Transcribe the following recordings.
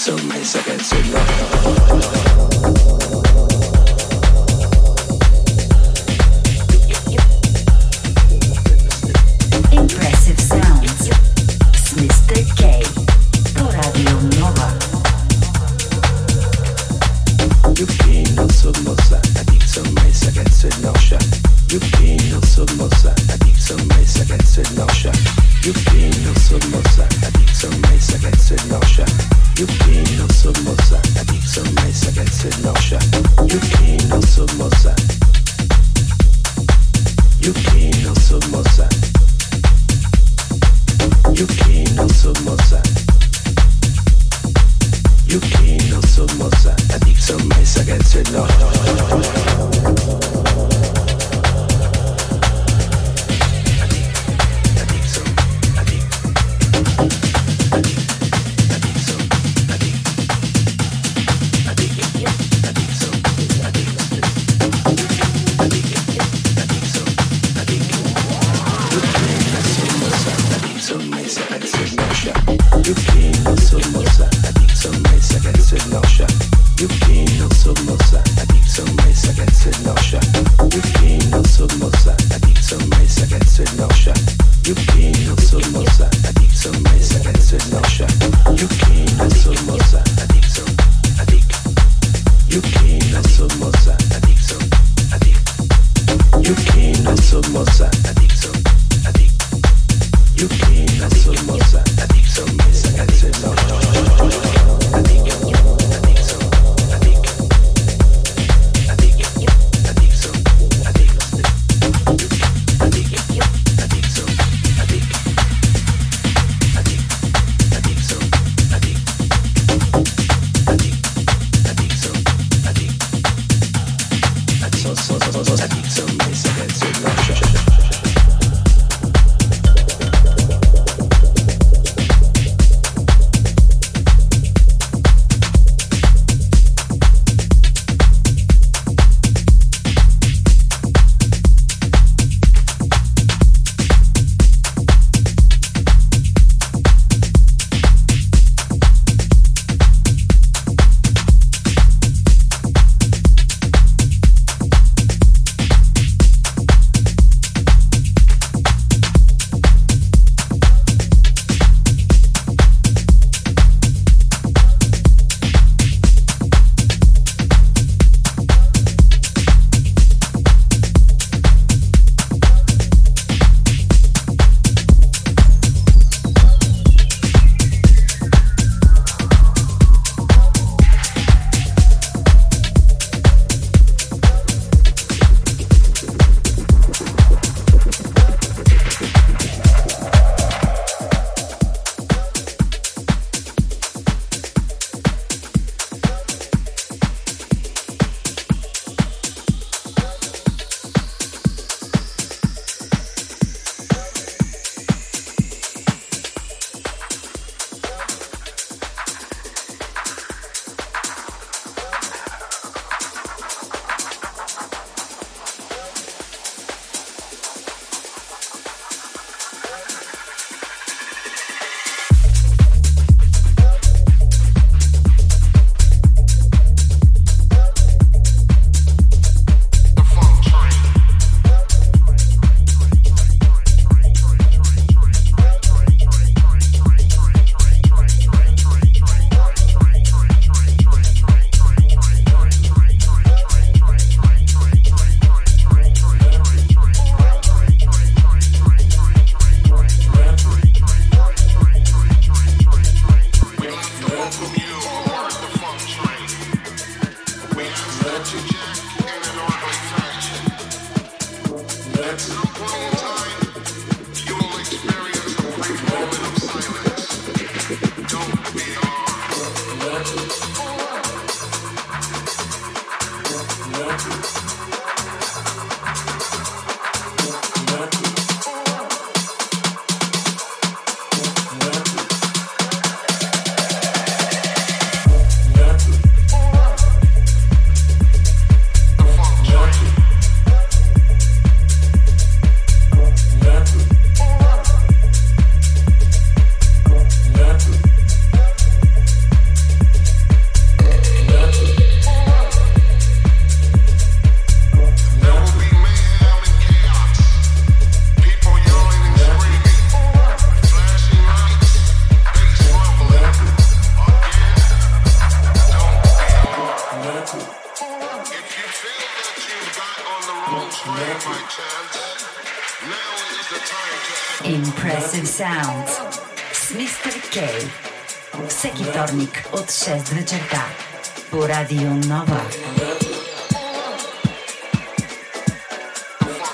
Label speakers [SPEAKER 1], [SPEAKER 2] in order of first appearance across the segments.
[SPEAKER 1] It's only seconds in love.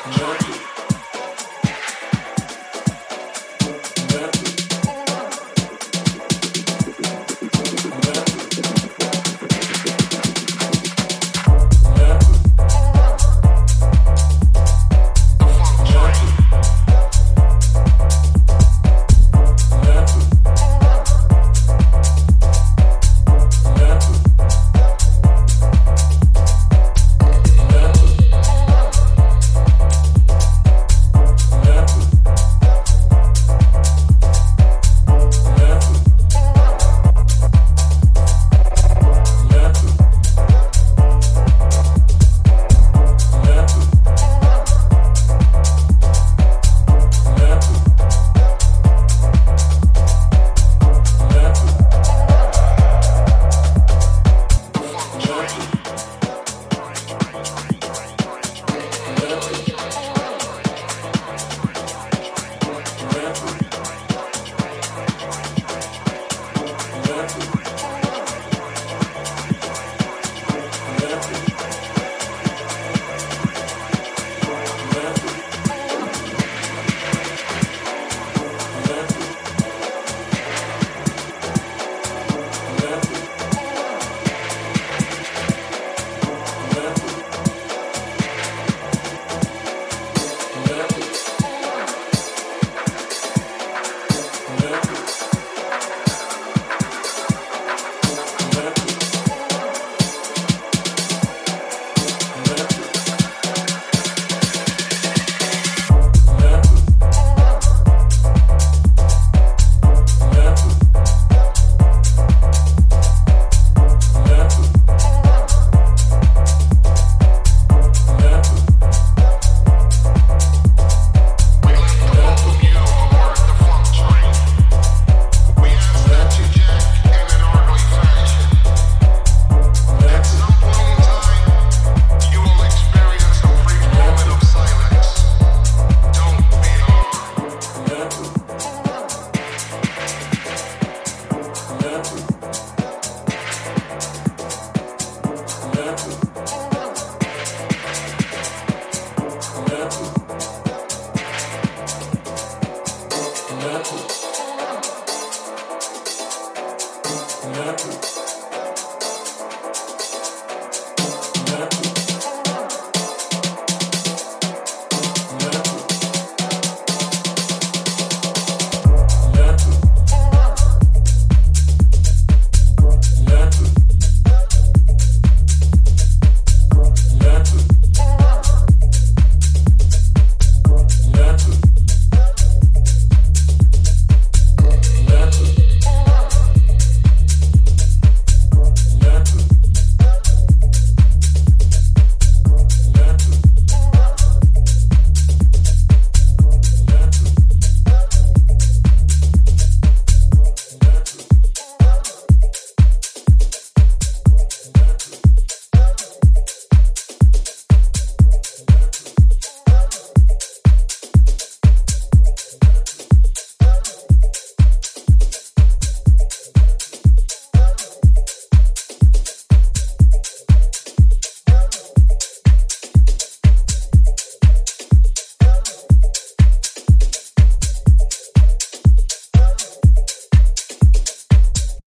[SPEAKER 1] Enjoy.